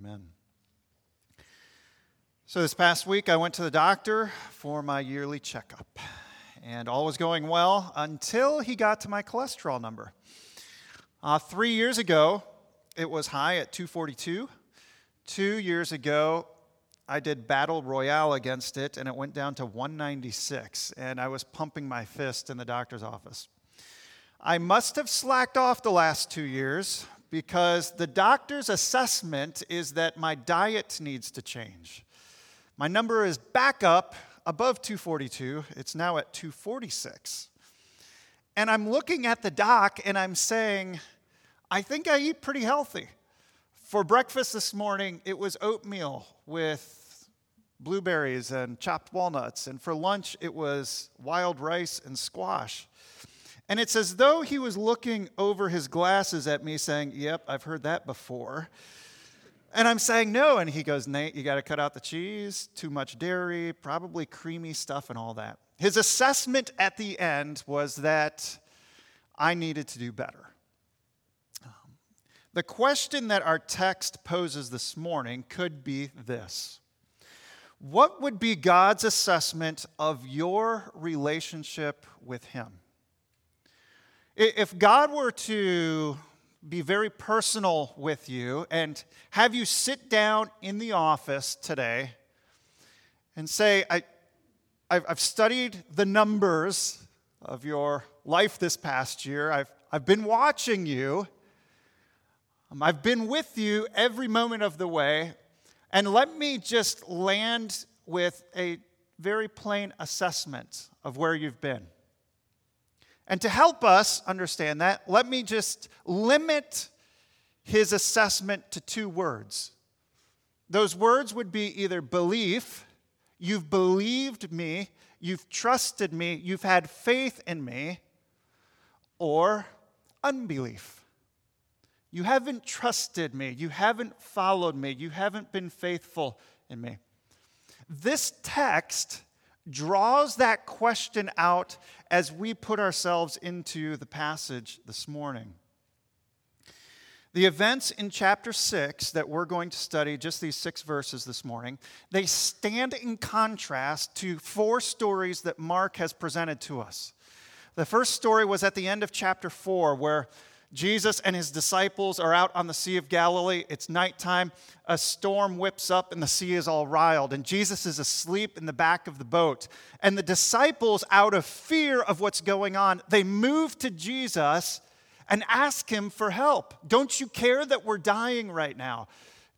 Amen. So, this past week, I went to the doctor for my yearly checkup, and all was going well until he got to my cholesterol number. Uh, three years ago, it was high at 242. Two years ago, I did battle royale against it, and it went down to 196, and I was pumping my fist in the doctor's office. I must have slacked off the last two years because the doctor's assessment is that my diet needs to change. My number is back up above 242, it's now at 246. And I'm looking at the doc and I'm saying, I think I eat pretty healthy. For breakfast this morning, it was oatmeal with blueberries and chopped walnuts. And for lunch, it was wild rice and squash. And it's as though he was looking over his glasses at me, saying, Yep, I've heard that before. And I'm saying no. And he goes, Nate, you got to cut out the cheese, too much dairy, probably creamy stuff, and all that. His assessment at the end was that I needed to do better. Um, the question that our text poses this morning could be this What would be God's assessment of your relationship with Him? If God were to be very personal with you and have you sit down in the office today and say, I, I've studied the numbers of your life this past year, I've, I've been watching you, um, I've been with you every moment of the way, and let me just land with a very plain assessment of where you've been. And to help us understand that, let me just limit his assessment to two words. Those words would be either belief, you've believed me, you've trusted me, you've had faith in me, or unbelief. You haven't trusted me, you haven't followed me, you haven't been faithful in me. This text draws that question out as we put ourselves into the passage this morning. The events in chapter 6 that we're going to study, just these six verses this morning, they stand in contrast to four stories that Mark has presented to us. The first story was at the end of chapter 4, where Jesus and his disciples are out on the Sea of Galilee. It's nighttime. A storm whips up and the sea is all riled. And Jesus is asleep in the back of the boat. And the disciples, out of fear of what's going on, they move to Jesus and ask him for help. Don't you care that we're dying right now?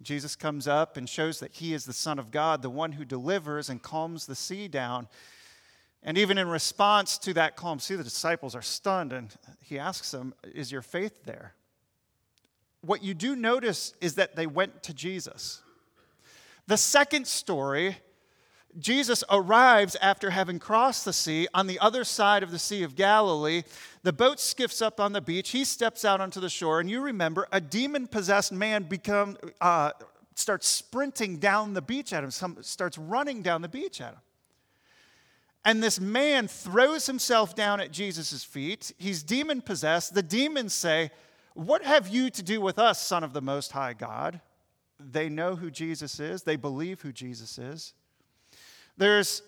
Jesus comes up and shows that he is the Son of God, the one who delivers and calms the sea down. And even in response to that calm sea, the disciples are stunned, and he asks them, Is your faith there? What you do notice is that they went to Jesus. The second story, Jesus arrives after having crossed the sea on the other side of the Sea of Galilee. The boat skiffs up on the beach. He steps out onto the shore, and you remember a demon possessed man become, uh, starts sprinting down the beach at him, starts running down the beach at him. And this man throws himself down at Jesus' feet. He's demon possessed. The demons say, What have you to do with us, Son of the Most High God? They know who Jesus is, they believe who Jesus is. There's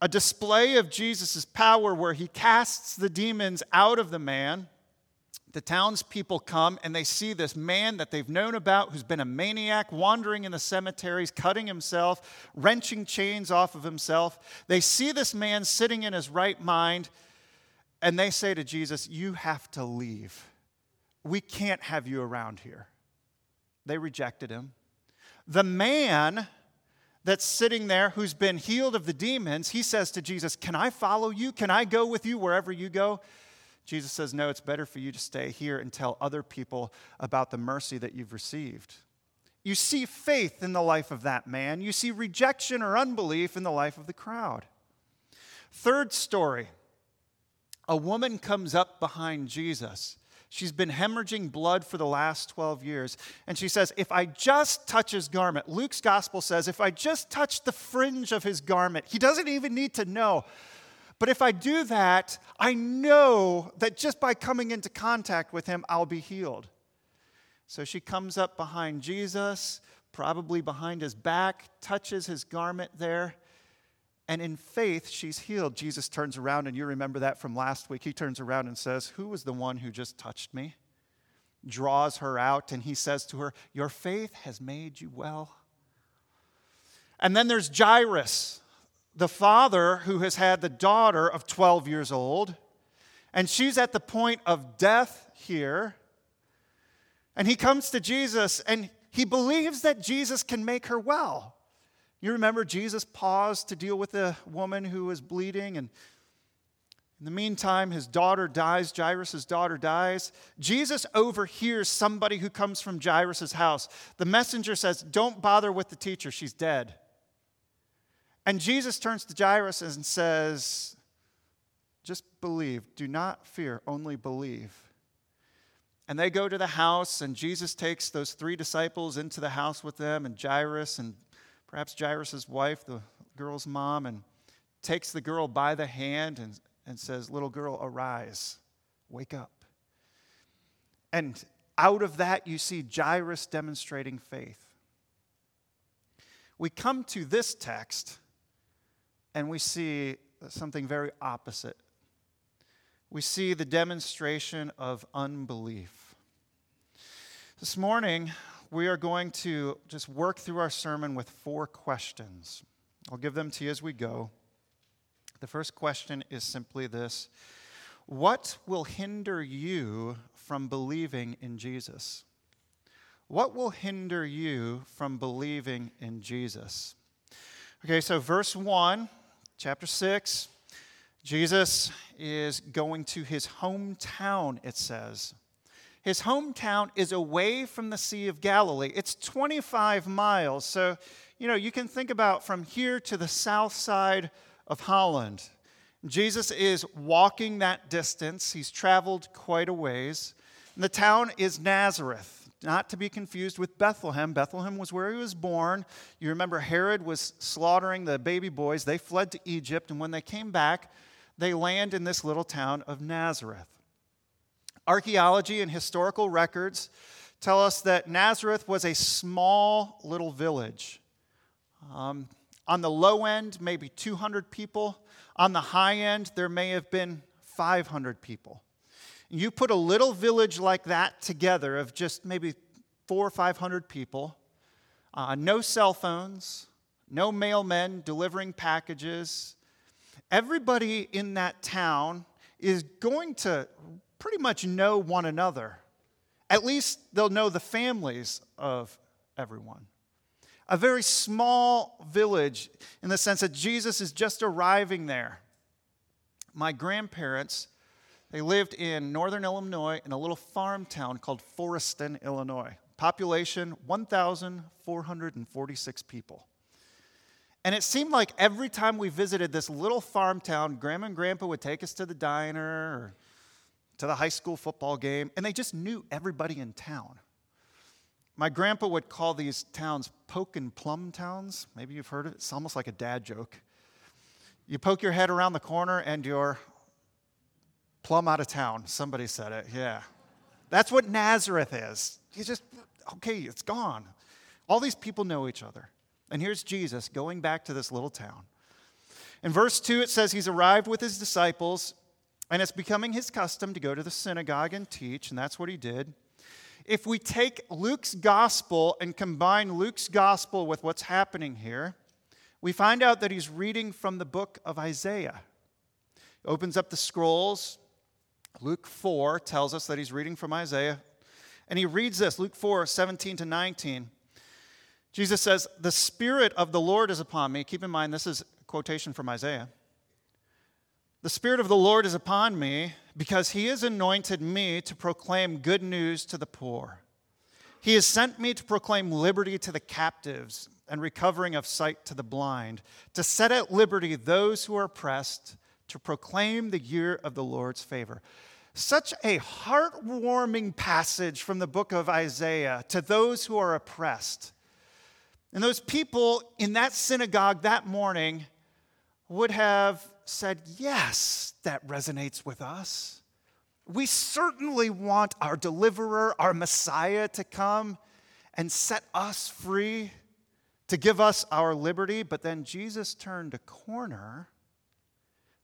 a display of Jesus' power where he casts the demons out of the man the townspeople come and they see this man that they've known about who's been a maniac, wandering in the cemeteries, cutting himself, wrenching chains off of himself. They see this man sitting in his right mind and they say to Jesus, You have to leave. We can't have you around here. They rejected him. The man that's sitting there who's been healed of the demons, he says to Jesus, Can I follow you? Can I go with you wherever you go? Jesus says, No, it's better for you to stay here and tell other people about the mercy that you've received. You see faith in the life of that man, you see rejection or unbelief in the life of the crowd. Third story a woman comes up behind Jesus. She's been hemorrhaging blood for the last 12 years. And she says, If I just touch his garment, Luke's gospel says, if I just touch the fringe of his garment, he doesn't even need to know. But if I do that, I know that just by coming into contact with him, I'll be healed. So she comes up behind Jesus, probably behind his back, touches his garment there. And in faith, she's healed. Jesus turns around, and you remember that from last week. He turns around and says, Who was the one who just touched me? Draws her out, and he says to her, Your faith has made you well. And then there's Jairus, the father who has had the daughter of 12 years old, and she's at the point of death here. And he comes to Jesus and he believes that Jesus can make her well. You remember Jesus paused to deal with the woman who was bleeding, and in the meantime, his daughter dies. Jairus' daughter dies. Jesus overhears somebody who comes from Jairus' house. The messenger says, Don't bother with the teacher, she's dead. And Jesus turns to Jairus and says, Just believe. Do not fear, only believe. And they go to the house, and Jesus takes those three disciples into the house with them, and Jairus, and perhaps Jairus' wife, the girl's mom, and takes the girl by the hand and, and says, Little girl, arise, wake up. And out of that, you see Jairus demonstrating faith. We come to this text and we see something very opposite. We see the demonstration of unbelief. This morning, we are going to just work through our sermon with four questions. I'll give them to you as we go. The first question is simply this What will hinder you from believing in Jesus? What will hinder you from believing in Jesus? Okay, so verse 1 chapter 6, Jesus is going to his hometown, it says. His hometown is away from the Sea of Galilee. It's 25 miles. So, you know, you can think about from here to the south side of Holland. Jesus is walking that distance. He's traveled quite a ways. And the town is Nazareth not to be confused with Bethlehem. Bethlehem was where he was born. You remember Herod was slaughtering the baby boys. They fled to Egypt, and when they came back, they land in this little town of Nazareth. Archaeology and historical records tell us that Nazareth was a small little village. Um, on the low end, maybe 200 people. On the high end, there may have been 500 people you put a little village like that together of just maybe four or 500 people, uh, no cell phones, no mailmen delivering packages, everybody in that town is going to pretty much know one another. At least they'll know the families of everyone. A very small village in the sense that Jesus is just arriving there. My grandparents they lived in northern Illinois in a little farm town called Forreston, Illinois. Population 1,446 people. And it seemed like every time we visited this little farm town, Grandma and Grandpa would take us to the diner or to the high school football game, and they just knew everybody in town. My grandpa would call these towns poke and plumb towns. Maybe you've heard it. It's almost like a dad joke. You poke your head around the corner, and you're plumb out of town. Somebody said it, yeah. That's what Nazareth is. He's just, okay, it's gone. All these people know each other. And here's Jesus going back to this little town. In verse 2, it says he's arrived with his disciples, and it's becoming his custom to go to the synagogue and teach, and that's what he did. If we take Luke's gospel and combine Luke's gospel with what's happening here, we find out that he's reading from the book of Isaiah. He opens up the scrolls, Luke 4 tells us that he's reading from Isaiah. And he reads this Luke 4 17 to 19. Jesus says, The Spirit of the Lord is upon me. Keep in mind, this is a quotation from Isaiah. The Spirit of the Lord is upon me because he has anointed me to proclaim good news to the poor. He has sent me to proclaim liberty to the captives and recovering of sight to the blind, to set at liberty those who are oppressed to proclaim the year of the Lord's favor. Such a heartwarming passage from the book of Isaiah to those who are oppressed. And those people in that synagogue that morning would have said, Yes, that resonates with us. We certainly want our deliverer, our Messiah, to come and set us free, to give us our liberty. But then Jesus turned a corner.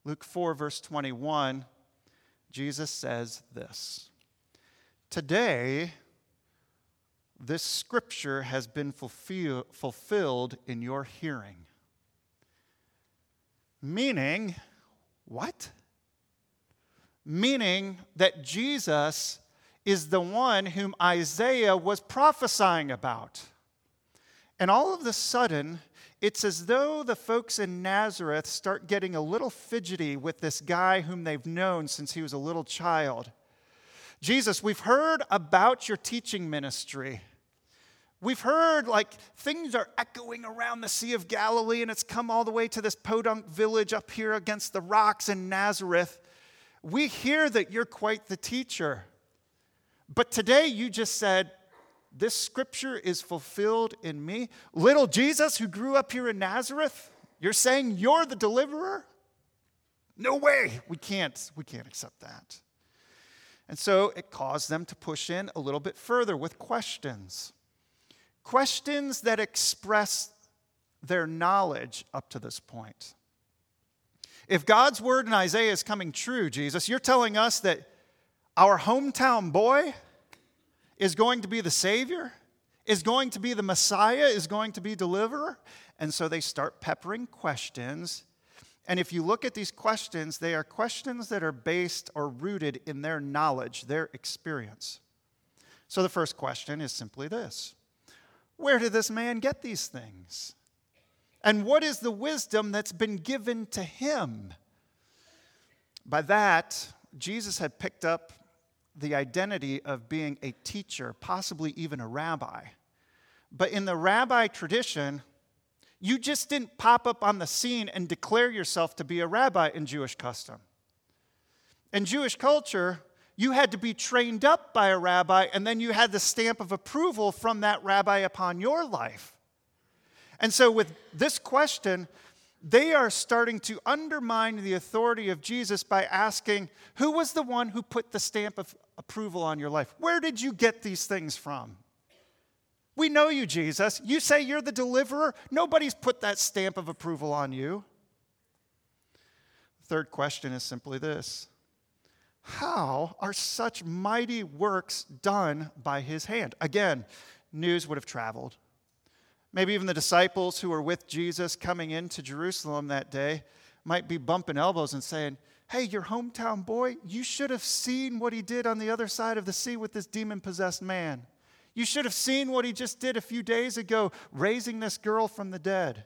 Luke 4, verse 21, Jesus says this Today, this scripture has been fulfill, fulfilled in your hearing. Meaning, what? Meaning that Jesus is the one whom Isaiah was prophesying about. And all of a sudden, it's as though the folks in Nazareth start getting a little fidgety with this guy whom they've known since he was a little child. Jesus, we've heard about your teaching ministry. We've heard like things are echoing around the Sea of Galilee, and it's come all the way to this podunk village up here against the rocks in Nazareth. We hear that you're quite the teacher. But today you just said, This scripture is fulfilled in me. Little Jesus, who grew up here in Nazareth, you're saying you're the deliverer? No way. We can't, we can't accept that. And so it caused them to push in a little bit further with questions. Questions that express their knowledge up to this point. If God's word in Isaiah is coming true, Jesus, you're telling us that our hometown boy is going to be the Savior, is going to be the Messiah, is going to be deliverer. And so they start peppering questions. And if you look at these questions, they are questions that are based or rooted in their knowledge, their experience. So the first question is simply this Where did this man get these things? And what is the wisdom that's been given to him? By that, Jesus had picked up the identity of being a teacher, possibly even a rabbi. But in the rabbi tradition, you just didn't pop up on the scene and declare yourself to be a rabbi in Jewish custom. In Jewish culture, you had to be trained up by a rabbi, and then you had the stamp of approval from that rabbi upon your life. And so, with this question, they are starting to undermine the authority of Jesus by asking, Who was the one who put the stamp of approval on your life? Where did you get these things from? We know you, Jesus. You say you're the deliverer. Nobody's put that stamp of approval on you. Third question is simply this How are such mighty works done by his hand? Again, news would have traveled. Maybe even the disciples who were with Jesus coming into Jerusalem that day might be bumping elbows and saying, Hey, your hometown boy, you should have seen what he did on the other side of the sea with this demon possessed man. You should have seen what he just did a few days ago, raising this girl from the dead.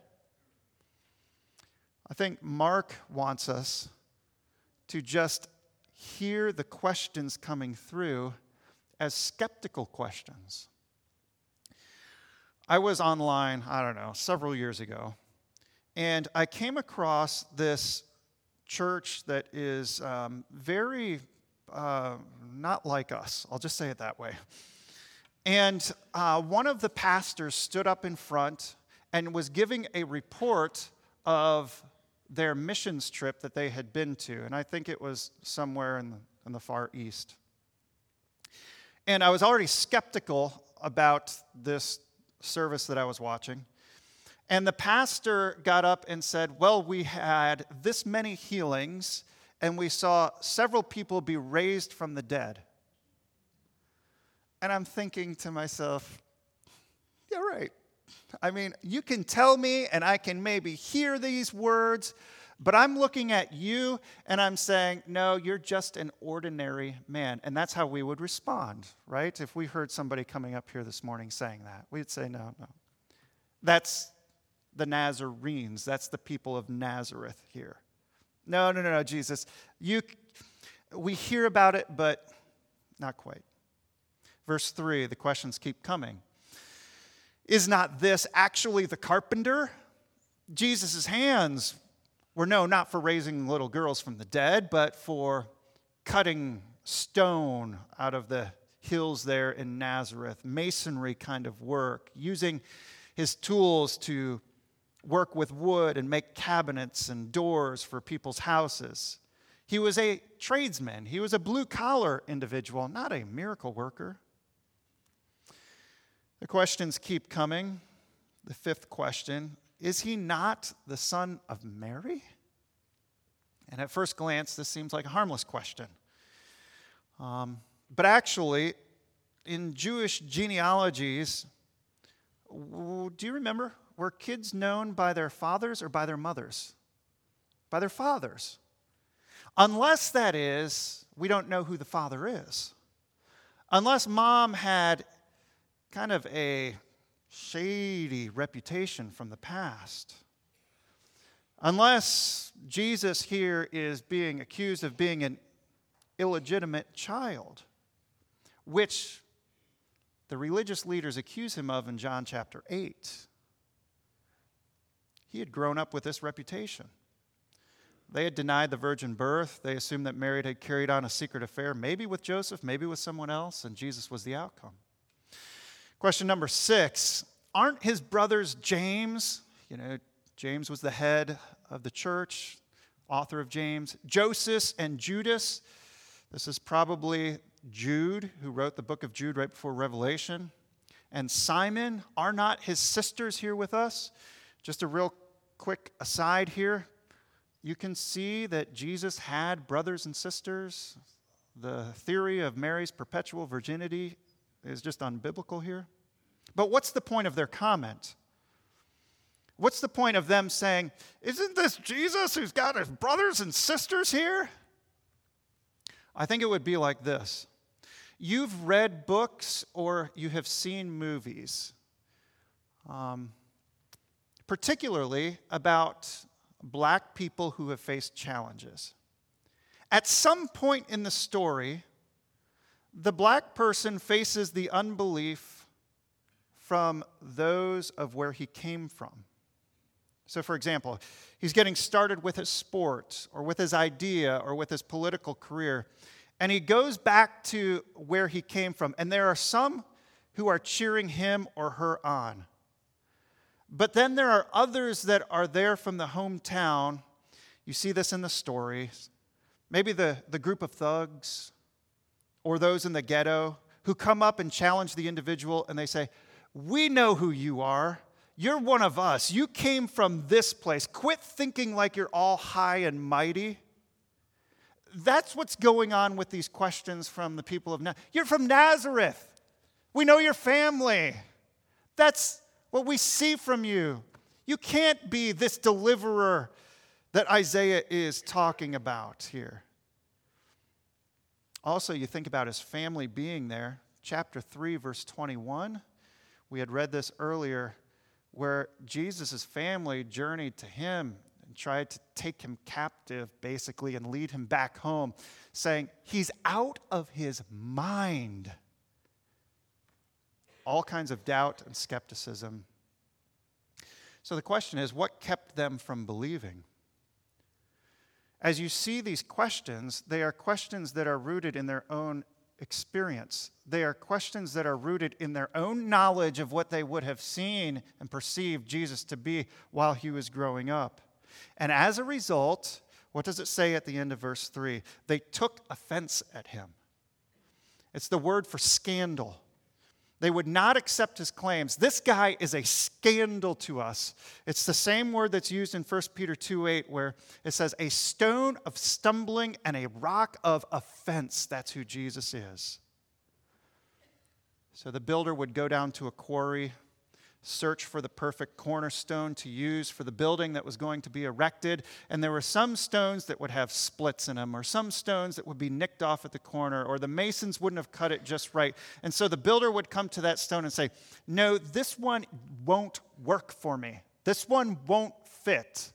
I think Mark wants us to just hear the questions coming through as skeptical questions. I was online, I don't know, several years ago, and I came across this church that is um, very uh, not like us. I'll just say it that way. And uh, one of the pastors stood up in front and was giving a report of their missions trip that they had been to. And I think it was somewhere in the, in the far east. And I was already skeptical about this service that I was watching. And the pastor got up and said, Well, we had this many healings, and we saw several people be raised from the dead. And I'm thinking to myself, Yeah, right. I mean, you can tell me, and I can maybe hear these words, but I'm looking at you and I'm saying, No, you're just an ordinary man. And that's how we would respond, right? If we heard somebody coming up here this morning saying that, we'd say, No, no. That's the Nazarenes. That's the people of Nazareth here. No, no, no, no, Jesus. You, we hear about it, but not quite. Verse 3, the questions keep coming. Is not this actually the carpenter? Jesus' hands were no, not for raising little girls from the dead, but for cutting stone out of the hills there in Nazareth, masonry kind of work, using his tools to work with wood and make cabinets and doors for people's houses. He was a tradesman. He was a blue collar individual, not a miracle worker. The questions keep coming. The fifth question is he not the son of Mary? And at first glance, this seems like a harmless question. Um, but actually, in Jewish genealogies, do you remember? Were kids known by their fathers or by their mothers? By their fathers. Unless that is, we don't know who the father is. Unless mom had kind of a shady reputation from the past. Unless Jesus here is being accused of being an illegitimate child, which the religious leaders accuse him of in John chapter 8. He had grown up with this reputation. They had denied the virgin birth. They assumed that Mary had carried on a secret affair, maybe with Joseph, maybe with someone else, and Jesus was the outcome. Question number six Aren't his brothers James? You know, James was the head of the church, author of James. Joseph and Judas. This is probably Jude, who wrote the book of Jude right before Revelation. And Simon, are not his sisters here with us? Just a real quick aside here. You can see that Jesus had brothers and sisters. The theory of Mary's perpetual virginity is just unbiblical here. But what's the point of their comment? What's the point of them saying, Isn't this Jesus who's got his brothers and sisters here? I think it would be like this You've read books or you have seen movies, um, particularly about black people who have faced challenges. At some point in the story, the black person faces the unbelief from those of where he came from. So, for example, he's getting started with his sport or with his idea or with his political career, and he goes back to where he came from. And there are some who are cheering him or her on. But then there are others that are there from the hometown. You see this in the story. Maybe the, the group of thugs or those in the ghetto who come up and challenge the individual and they say, we know who you are. You're one of us. You came from this place. Quit thinking like you're all high and mighty. That's what's going on with these questions from the people of Nazareth. You're from Nazareth. We know your family. That's what we see from you. You can't be this deliverer that Isaiah is talking about here. Also, you think about his family being there. Chapter 3, verse 21. We had read this earlier where Jesus' family journeyed to him and tried to take him captive, basically, and lead him back home, saying, He's out of his mind. All kinds of doubt and skepticism. So the question is what kept them from believing? As you see these questions, they are questions that are rooted in their own experience. They are questions that are rooted in their own knowledge of what they would have seen and perceived Jesus to be while he was growing up. And as a result, what does it say at the end of verse 3? They took offense at him. It's the word for scandal. They would not accept his claims. This guy is a scandal to us. It's the same word that's used in 1 Peter 2 8, where it says, a stone of stumbling and a rock of offense. That's who Jesus is. So the builder would go down to a quarry search for the perfect cornerstone to use for the building that was going to be erected. And there were some stones that would have splits in them, or some stones that would be nicked off at the corner, or the masons wouldn't have cut it just right. And so the builder would come to that stone and say, No, this one won't work for me. This one won't fit.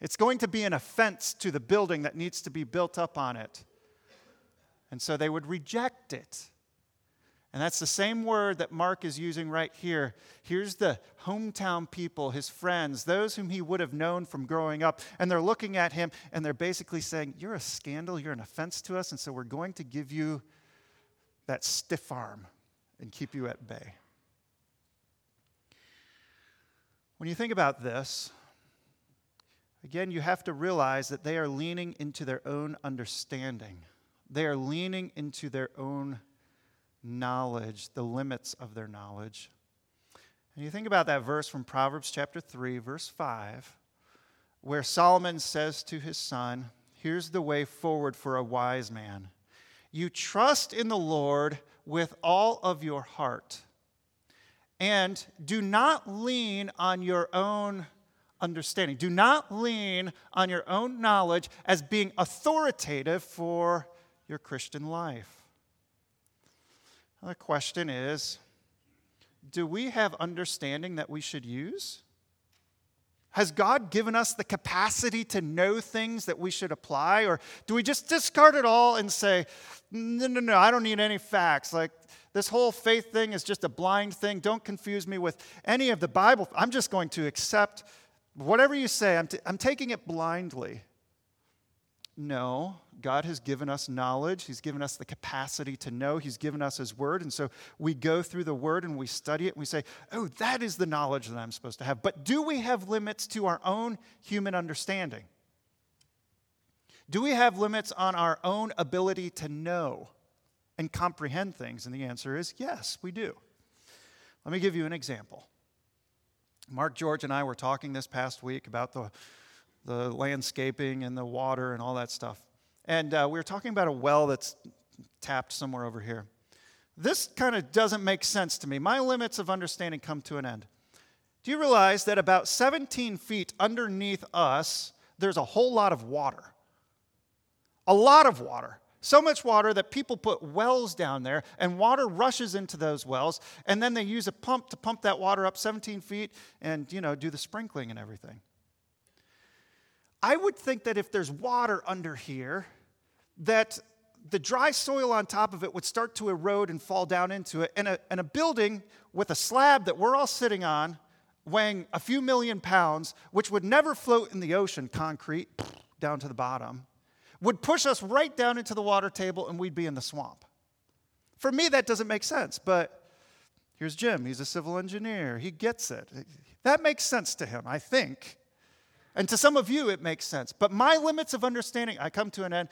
It's going to be an offense to the building that needs to be built up on it. And so they would reject it. And that's the same word that Mark is using right here. Here's the hometown people, his friends, those whom he would have known from growing up. And they're looking at him and they're basically saying, You're a scandal, you're an offense to us, and so we're going to give you that stiff arm and keep you at bay. When you think about this, Again, you have to realize that they are leaning into their own understanding. They are leaning into their own knowledge, the limits of their knowledge. And you think about that verse from Proverbs chapter 3, verse 5, where Solomon says to his son, Here's the way forward for a wise man. You trust in the Lord with all of your heart, and do not lean on your own understanding. Do not lean on your own knowledge as being authoritative for your Christian life. The question is do we have understanding that we should use? Has God given us the capacity to know things that we should apply? Or do we just discard it all and say, no, no, no, I don't need any facts? Like, this whole faith thing is just a blind thing. Don't confuse me with any of the Bible. I'm just going to accept whatever you say. I'm, t- I'm taking it blindly. No, God has given us knowledge. He's given us the capacity to know. He's given us His Word. And so we go through the Word and we study it and we say, oh, that is the knowledge that I'm supposed to have. But do we have limits to our own human understanding? Do we have limits on our own ability to know and comprehend things? And the answer is yes, we do. Let me give you an example. Mark George and I were talking this past week about the the landscaping and the water and all that stuff. And uh, we were talking about a well that's tapped somewhere over here. This kind of doesn't make sense to me. My limits of understanding come to an end. Do you realize that about 17 feet underneath us, there's a whole lot of water? A lot of water. So much water that people put wells down there, and water rushes into those wells, and then they use a pump to pump that water up 17 feet and, you know, do the sprinkling and everything. I would think that if there's water under here, that the dry soil on top of it would start to erode and fall down into it. And a, and a building with a slab that we're all sitting on, weighing a few million pounds, which would never float in the ocean, concrete, down to the bottom, would push us right down into the water table and we'd be in the swamp. For me, that doesn't make sense, but here's Jim. He's a civil engineer. He gets it. That makes sense to him, I think. And to some of you, it makes sense. But my limits of understanding, I come to an end.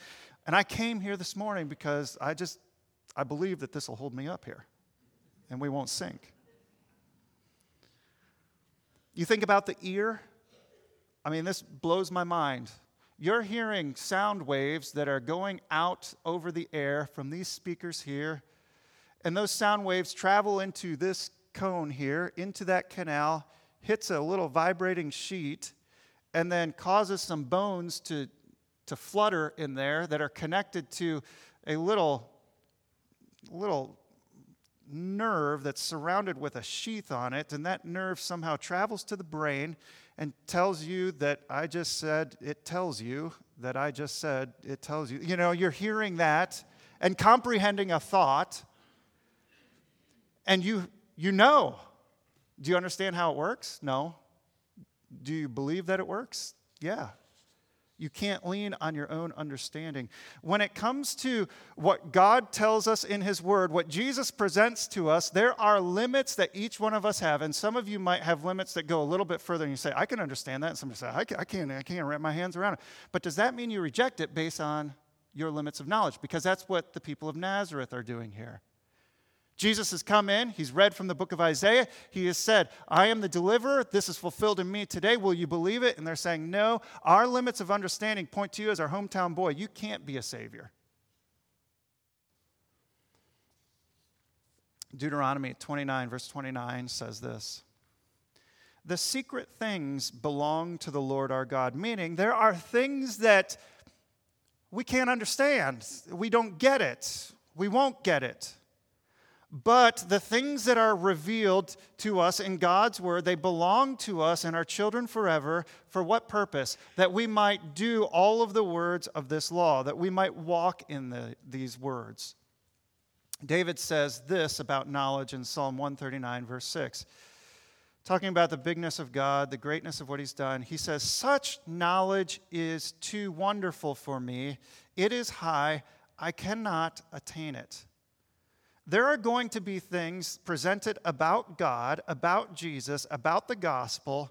And I came here this morning because I just, I believe that this will hold me up here and we won't sink. You think about the ear? I mean, this blows my mind. You're hearing sound waves that are going out over the air from these speakers here, and those sound waves travel into this cone here, into that canal, hits a little vibrating sheet, and then causes some bones to, to flutter in there that are connected to a little, little nerve that's surrounded with a sheath on it, and that nerve somehow travels to the brain and tells you that I just said, it tells you that I just said, it tells you. You know, you're hearing that and comprehending a thought, and you, you know. Do you understand how it works? No. Do you believe that it works? Yeah. You can't lean on your own understanding. When it comes to what God tells us in His Word, what Jesus presents to us, there are limits that each one of us have. And some of you might have limits that go a little bit further, and you say, I can understand that. And somebody say, I can't, I can't wrap my hands around it. But does that mean you reject it based on your limits of knowledge? Because that's what the people of Nazareth are doing here. Jesus has come in. He's read from the book of Isaiah. He has said, I am the deliverer. This is fulfilled in me today. Will you believe it? And they're saying, No. Our limits of understanding point to you as our hometown boy. You can't be a savior. Deuteronomy 29, verse 29 says this The secret things belong to the Lord our God, meaning there are things that we can't understand. We don't get it. We won't get it. But the things that are revealed to us in God's word, they belong to us and our children forever. For what purpose? That we might do all of the words of this law, that we might walk in the, these words. David says this about knowledge in Psalm 139, verse 6. Talking about the bigness of God, the greatness of what He's done, he says, Such knowledge is too wonderful for me. It is high, I cannot attain it there are going to be things presented about God, about Jesus, about the gospel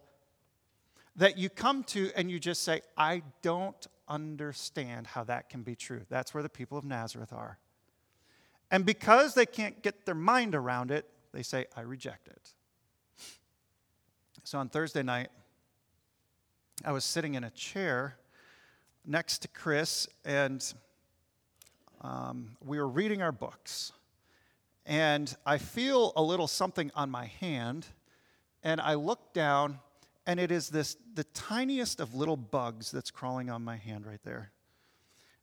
that you come to and you just say, I don't understand how that can be true. That's where the people of Nazareth are. And because they can't get their mind around it, they say, I reject it. So on Thursday night, I was sitting in a chair next to Chris, and um, we were reading our books. And I feel a little something on my hand, and I look down, and it is this the tiniest of little bugs that's crawling on my hand right there.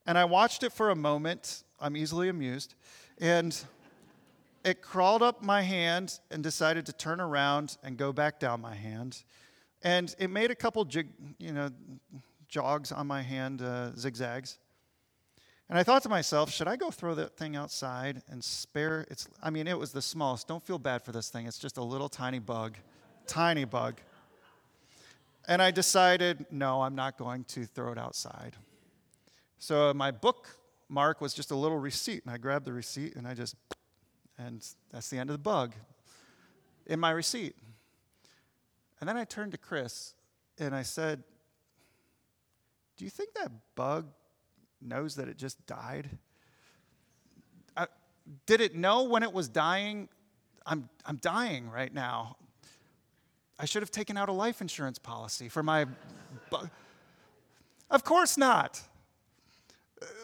And I watched it for a moment. I'm easily amused. And it crawled up my hand and decided to turn around and go back down my hand. And it made a couple jig, you know, jogs on my hand, uh, zigzags. And I thought to myself, should I go throw that thing outside and spare its I mean, it was the smallest. Don't feel bad for this thing. It's just a little tiny bug. tiny bug. And I decided, no, I'm not going to throw it outside. So my book mark was just a little receipt, and I grabbed the receipt and I just, and that's the end of the bug in my receipt. And then I turned to Chris and I said, Do you think that bug knows that it just died? I, did it know when it was dying? I'm, I'm dying right now. I should have taken out a life insurance policy for my. Bu- of course not.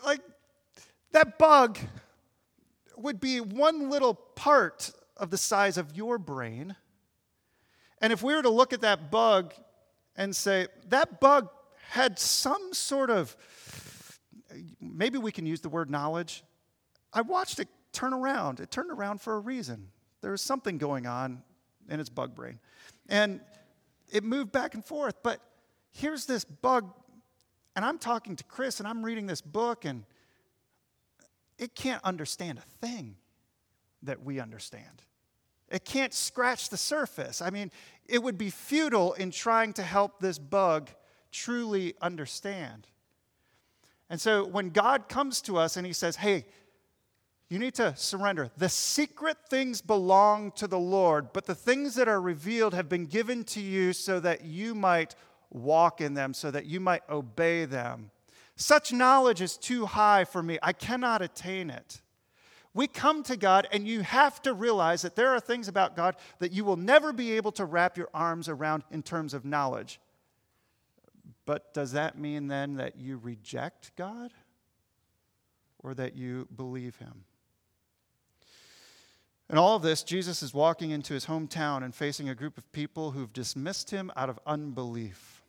Like, that bug would be one little part of the size of your brain. And if we were to look at that bug and say, that bug had some sort of, maybe we can use the word knowledge. I watched it turn around. It turned around for a reason. There was something going on in its bug brain. And it moved back and forth. But here's this bug, and I'm talking to Chris, and I'm reading this book, and it can't understand a thing that we understand. It can't scratch the surface. I mean, it would be futile in trying to help this bug truly understand. And so when God comes to us and He says, Hey, you need to surrender. The secret things belong to the Lord, but the things that are revealed have been given to you so that you might walk in them, so that you might obey them. Such knowledge is too high for me. I cannot attain it. We come to God, and you have to realize that there are things about God that you will never be able to wrap your arms around in terms of knowledge. But does that mean then that you reject God or that you believe Him? In all of this, Jesus is walking into his hometown and facing a group of people who've dismissed him out of unbelief.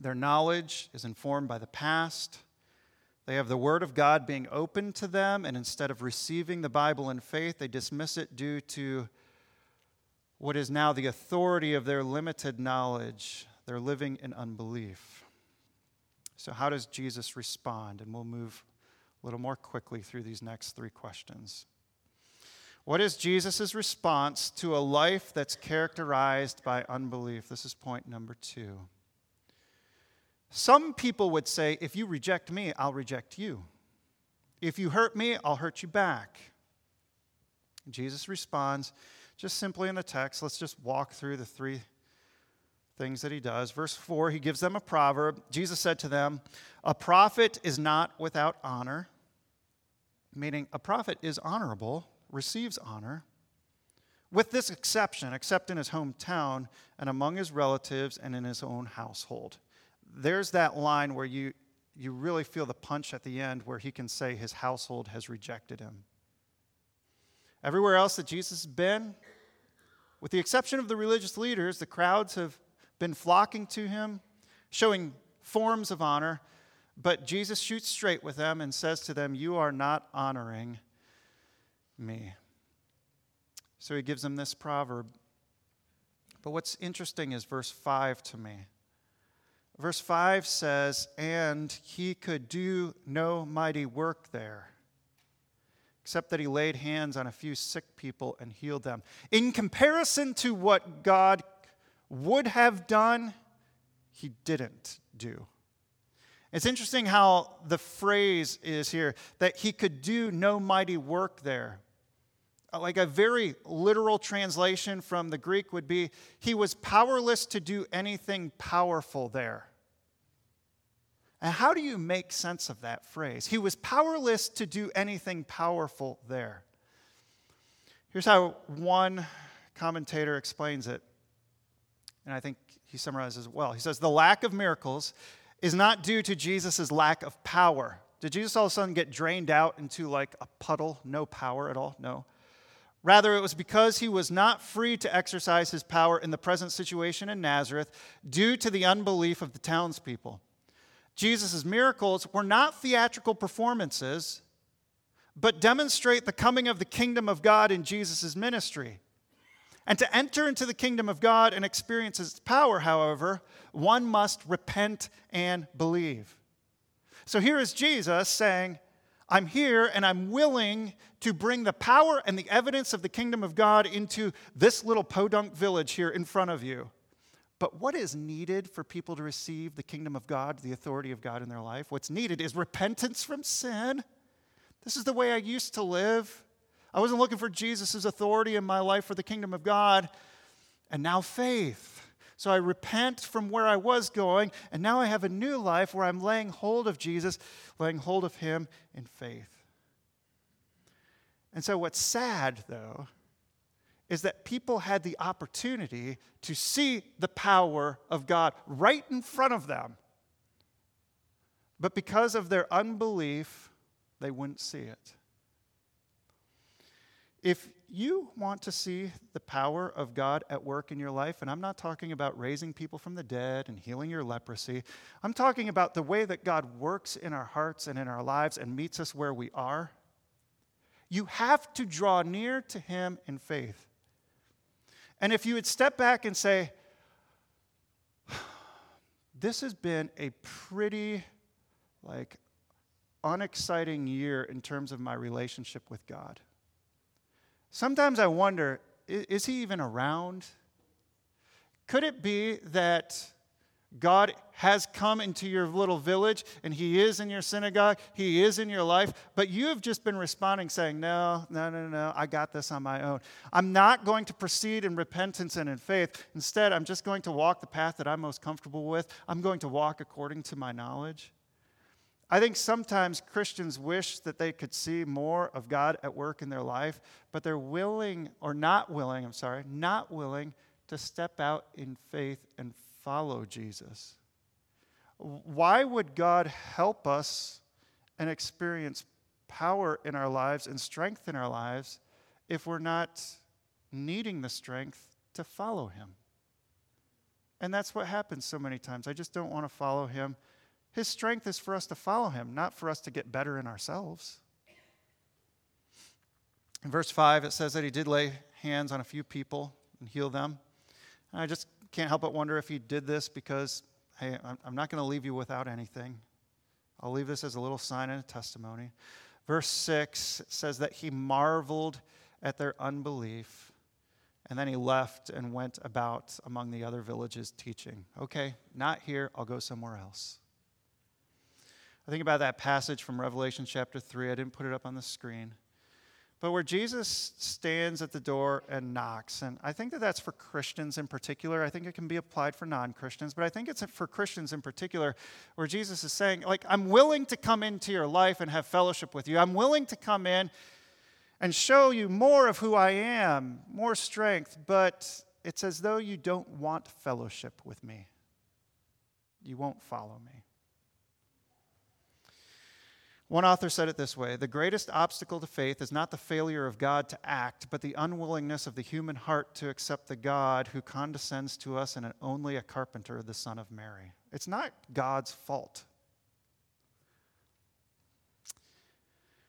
Their knowledge is informed by the past. They have the Word of God being open to them, and instead of receiving the Bible in faith, they dismiss it due to what is now the authority of their limited knowledge. They're living in unbelief. So, how does Jesus respond? And we'll move a little more quickly through these next three questions. What is Jesus' response to a life that's characterized by unbelief? This is point number two. Some people would say, if you reject me, I'll reject you. If you hurt me, I'll hurt you back. Jesus responds just simply in the text. Let's just walk through the three things that he does. Verse 4, he gives them a proverb. Jesus said to them, A prophet is not without honor, meaning a prophet is honorable receives honor, with this exception, except in his hometown and among his relatives and in his own household. There's that line where you, you really feel the punch at the end where he can say his household has rejected him. Everywhere else that Jesus has been, with the exception of the religious leaders, the crowds have been flocking to him, showing forms of honor. But Jesus shoots straight with them and says to them, You are not honoring me. So he gives them this proverb. But what's interesting is verse 5 to me. Verse 5 says, And he could do no mighty work there, except that he laid hands on a few sick people and healed them. In comparison to what God would have done, he didn't do. It's interesting how the phrase is here that he could do no mighty work there. Uh, like a very literal translation from the Greek would be he was powerless to do anything powerful there. And how do you make sense of that phrase? He was powerless to do anything powerful there. Here's how one commentator explains it, and I think he summarizes well. He says, The lack of miracles is not due to Jesus' lack of power. Did Jesus all of a sudden get drained out into like a puddle, no power at all? No. Rather, it was because he was not free to exercise his power in the present situation in Nazareth due to the unbelief of the townspeople. Jesus' miracles were not theatrical performances, but demonstrate the coming of the kingdom of God in Jesus' ministry. And to enter into the kingdom of God and experience its power, however, one must repent and believe. So here is Jesus saying, I'm here and I'm willing to bring the power and the evidence of the kingdom of God into this little podunk village here in front of you. But what is needed for people to receive the kingdom of God, the authority of God in their life? What's needed is repentance from sin. This is the way I used to live. I wasn't looking for Jesus' authority in my life for the kingdom of God. And now faith. So I repent from where I was going, and now I have a new life where I'm laying hold of Jesus, laying hold of Him in faith. And so, what's sad, though, is that people had the opportunity to see the power of God right in front of them. But because of their unbelief, they wouldn't see it. If you want to see the power of God at work in your life, and I'm not talking about raising people from the dead and healing your leprosy, I'm talking about the way that God works in our hearts and in our lives and meets us where we are. You have to draw near to Him in faith. And if you would step back and say, this has been a pretty, like, unexciting year in terms of my relationship with God. Sometimes I wonder is he even around? Could it be that God has come into your little village and he is in your synagogue, he is in your life, but you have just been responding saying, No, no, no, no, I got this on my own. I'm not going to proceed in repentance and in faith. Instead, I'm just going to walk the path that I'm most comfortable with. I'm going to walk according to my knowledge. I think sometimes Christians wish that they could see more of God at work in their life, but they're willing, or not willing, I'm sorry, not willing to step out in faith and follow Jesus. Why would God help us and experience power in our lives and strength in our lives if we're not needing the strength to follow Him? And that's what happens so many times. I just don't want to follow Him his strength is for us to follow him, not for us to get better in ourselves. In verse 5, it says that he did lay hands on a few people and heal them. And I just can't help but wonder if he did this because, hey, I'm not going to leave you without anything. I'll leave this as a little sign and a testimony. Verse 6 says that he marveled at their unbelief. And then he left and went about among the other villages teaching. Okay, not here, I'll go somewhere else. I think about that passage from Revelation chapter 3. I didn't put it up on the screen. But where Jesus stands at the door and knocks, and I think that that's for Christians in particular. I think it can be applied for non Christians, but I think it's for Christians in particular, where Jesus is saying, like, I'm willing to come into your life and have fellowship with you. I'm willing to come in and show you more of who I am, more strength, but it's as though you don't want fellowship with me. You won't follow me. One author said it this way The greatest obstacle to faith is not the failure of God to act, but the unwillingness of the human heart to accept the God who condescends to us and only a carpenter, the Son of Mary. It's not God's fault.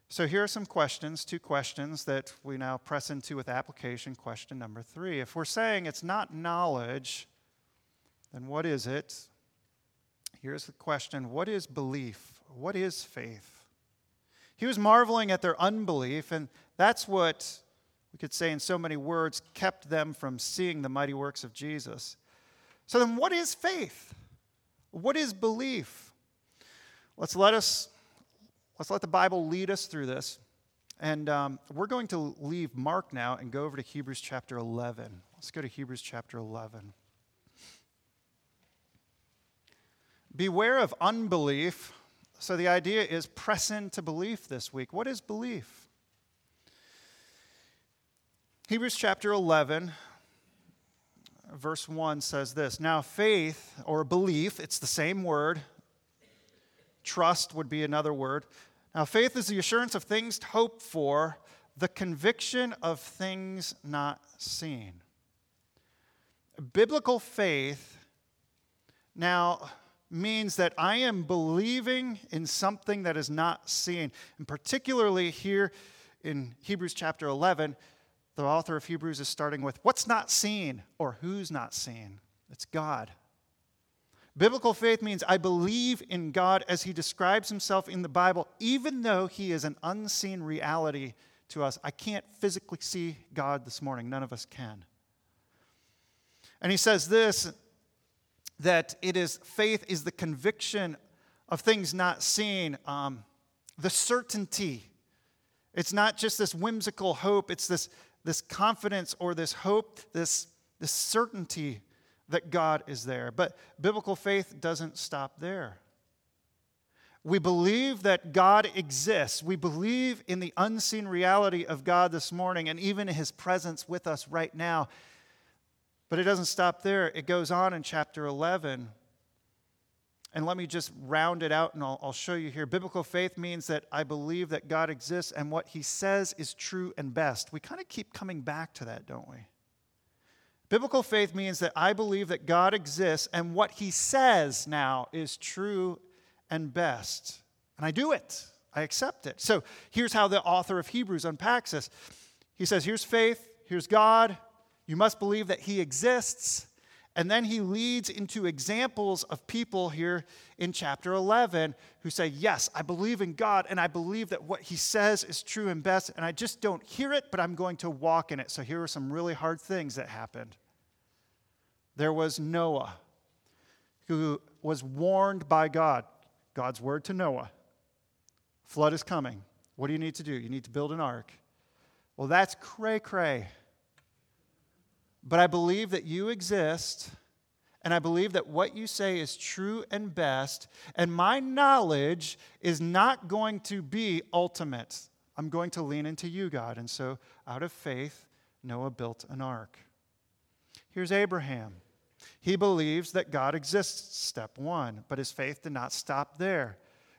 So here are some questions, two questions that we now press into with application. Question number three. If we're saying it's not knowledge, then what is it? Here's the question What is belief? What is faith? He was marveling at their unbelief, and that's what we could say in so many words kept them from seeing the mighty works of Jesus. So then what is faith? What is belief? Let's let us let's let the Bible lead us through this. And um, we're going to leave Mark now and go over to Hebrews chapter 11. Let's go to Hebrews chapter 11. Beware of unbelief. So the idea is press into belief this week. What is belief? Hebrews chapter 11, verse 1 says this Now, faith or belief, it's the same word, trust would be another word. Now, faith is the assurance of things hoped for, the conviction of things not seen. Biblical faith now means that I am believing in something that is not seen. And particularly here in Hebrews chapter 11, the author of Hebrews is starting with what's not seen or who's not seen. It's God. Biblical faith means I believe in God as he describes himself in the Bible, even though he is an unseen reality to us. I can't physically see God this morning. None of us can. And he says this that it is faith is the conviction of things not seen, um, the certainty. It's not just this whimsical hope, it's this, this confidence or this hope, this, this certainty that God is there. But biblical faith doesn't stop there. We believe that God exists. We believe in the unseen reality of God this morning and even his presence with us right now. But it doesn't stop there. It goes on in chapter 11. And let me just round it out and I'll, I'll, show you here. Biblical faith means that I believe that God exists and what he says is true and best. We kind of keep coming back to that, don't we? Biblical faith means that I believe that God exists and what he says now is true and best. And I do it, I accept it. So here's how the author of Hebrews unpacks this he says, Here's faith, here's God, you must believe that he exists. And then he leads into examples of people here in chapter 11 who say, Yes, I believe in God and I believe that what he says is true and best, and I just don't hear it, but I'm going to walk in it. So here are some really hard things that happened. There was Noah, who was warned by God, God's word to Noah flood is coming. What do you need to do? You need to build an ark. Well, that's cray cray. But I believe that you exist, and I believe that what you say is true and best, and my knowledge is not going to be ultimate. I'm going to lean into you, God. And so, out of faith, Noah built an ark. Here's Abraham. He believes that God exists, step one, but his faith did not stop there.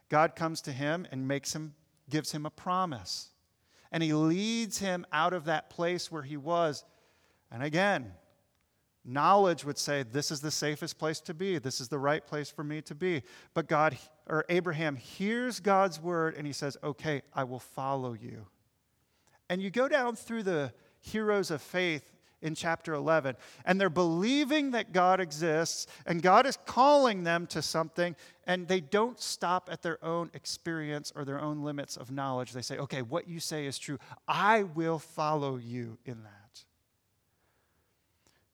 God comes to him and makes him, gives him a promise. And he leads him out of that place where he was and again, knowledge would say, This is the safest place to be. This is the right place for me to be. But God, or Abraham, hears God's word and he says, Okay, I will follow you. And you go down through the heroes of faith in chapter 11, and they're believing that God exists, and God is calling them to something, and they don't stop at their own experience or their own limits of knowledge. They say, Okay, what you say is true. I will follow you in that.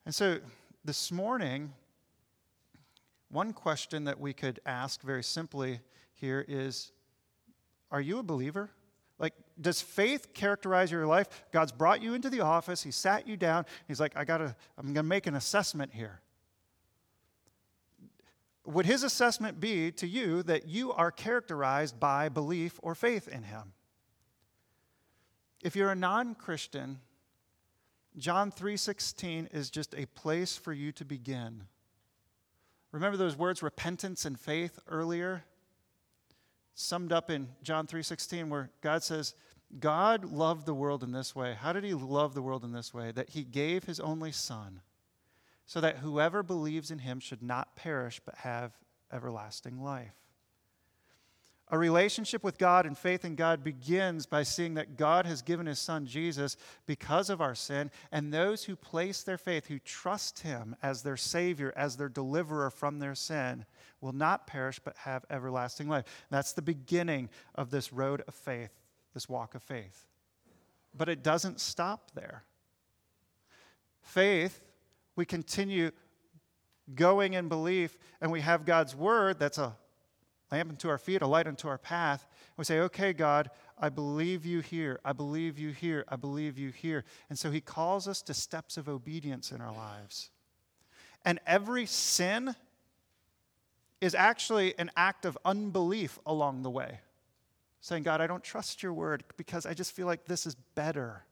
And so this morning, one question that we could ask very simply here is Are you a believer? Like, does faith characterize your life? God's brought you into the office, He sat you down, He's like, I gotta, I'm gonna make an assessment here. Would His assessment be to you that you are characterized by belief or faith in Him? If you're a non Christian, John 3:16 is just a place for you to begin. Remember those words repentance and faith earlier? Summed up in John 3:16 where God says, God loved the world in this way. How did he love the world in this way? That he gave his only son so that whoever believes in him should not perish but have everlasting life. A relationship with God and faith in God begins by seeing that God has given his son Jesus because of our sin, and those who place their faith, who trust him as their Savior, as their deliverer from their sin, will not perish but have everlasting life. That's the beginning of this road of faith, this walk of faith. But it doesn't stop there. Faith, we continue going in belief, and we have God's word that's a lamp unto our feet, a light unto our path. We say, okay, God, I believe you here. I believe you here. I believe you here. And so he calls us to steps of obedience in our lives. And every sin is actually an act of unbelief along the way. Saying, God, I don't trust your word because I just feel like this is better.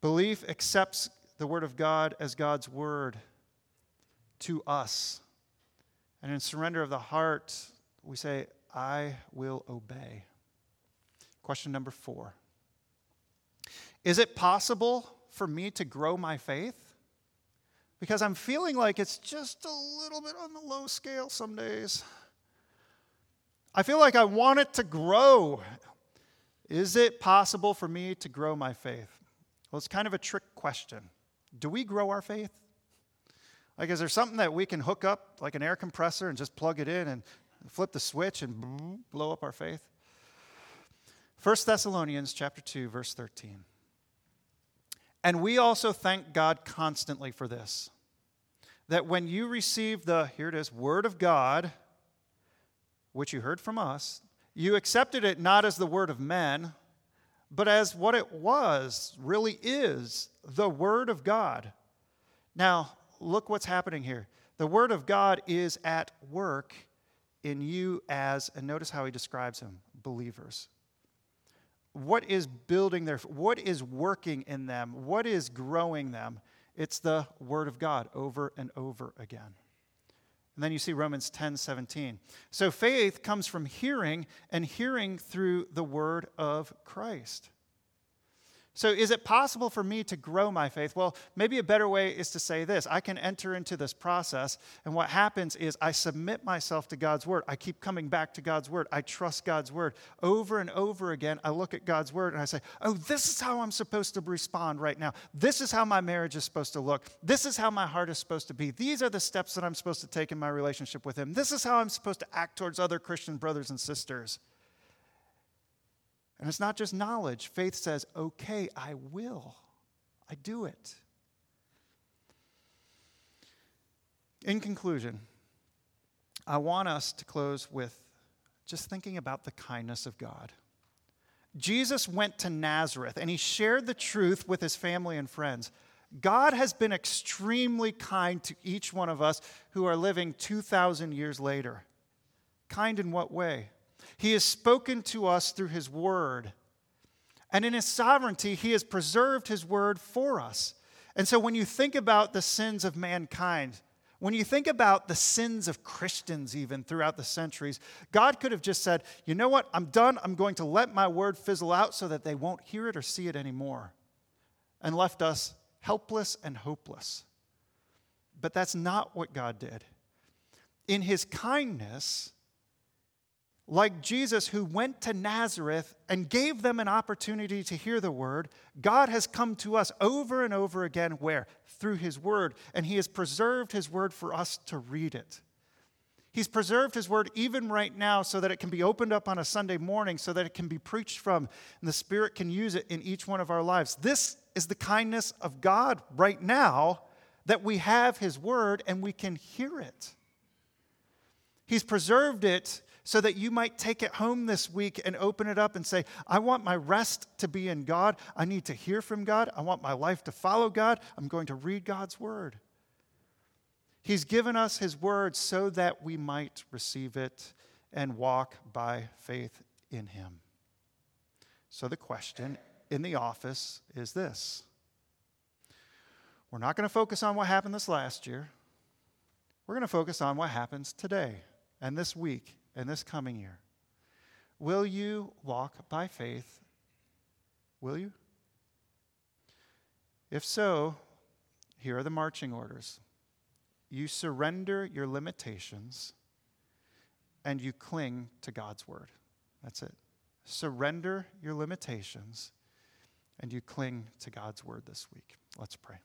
Belief accepts the word of God as God's word to us. And in surrender of the heart, we say, I will obey. Question number four Is it possible for me to grow my faith? Because I'm feeling like it's just a little bit on the low scale some days. I feel like I want it to grow. Is it possible for me to grow my faith? Well, it's kind of a trick question. Do we grow our faith? Like, is there something that we can hook up, like an air compressor, and just plug it in and flip the switch and blow up our faith? 1 Thessalonians chapter 2, verse 13. And we also thank God constantly for this that when you received the, here it is, word of God, which you heard from us, you accepted it not as the word of men, but as what it was, really is, the word of God. Now, look what's happening here. The word of God is at work in you as, and notice how he describes him, believers. What is building their, what is working in them? What is growing them? It's the word of God over and over again. And then you see Romans 10 17. So faith comes from hearing, and hearing through the word of Christ. So, is it possible for me to grow my faith? Well, maybe a better way is to say this I can enter into this process, and what happens is I submit myself to God's word. I keep coming back to God's word. I trust God's word. Over and over again, I look at God's word and I say, Oh, this is how I'm supposed to respond right now. This is how my marriage is supposed to look. This is how my heart is supposed to be. These are the steps that I'm supposed to take in my relationship with Him. This is how I'm supposed to act towards other Christian brothers and sisters. And it's not just knowledge. Faith says, okay, I will. I do it. In conclusion, I want us to close with just thinking about the kindness of God. Jesus went to Nazareth and he shared the truth with his family and friends. God has been extremely kind to each one of us who are living 2,000 years later. Kind in what way? He has spoken to us through His Word. And in His sovereignty, He has preserved His Word for us. And so when you think about the sins of mankind, when you think about the sins of Christians, even throughout the centuries, God could have just said, you know what, I'm done. I'm going to let my word fizzle out so that they won't hear it or see it anymore, and left us helpless and hopeless. But that's not what God did. In his kindness, like Jesus, who went to Nazareth and gave them an opportunity to hear the word, God has come to us over and over again. Where? Through his word. And he has preserved his word for us to read it. He's preserved his word even right now so that it can be opened up on a Sunday morning, so that it can be preached from, and the Spirit can use it in each one of our lives. This is the kindness of God right now that we have his word and we can hear it. He's preserved it so that you might take it home this week and open it up and say, I want my rest to be in God. I need to hear from God. I want my life to follow God. I'm going to read God's word. He's given us his word so that we might receive it and walk by faith in him. So the question in the office is this We're not going to focus on what happened this last year. We're going to focus on what happens today and this week and this coming year? Will you walk by faith? Will you? If so, here are the marching orders. You surrender your limitations and you cling to God's word. That's it. Surrender your limitations and you cling to God's word this week. Let's pray.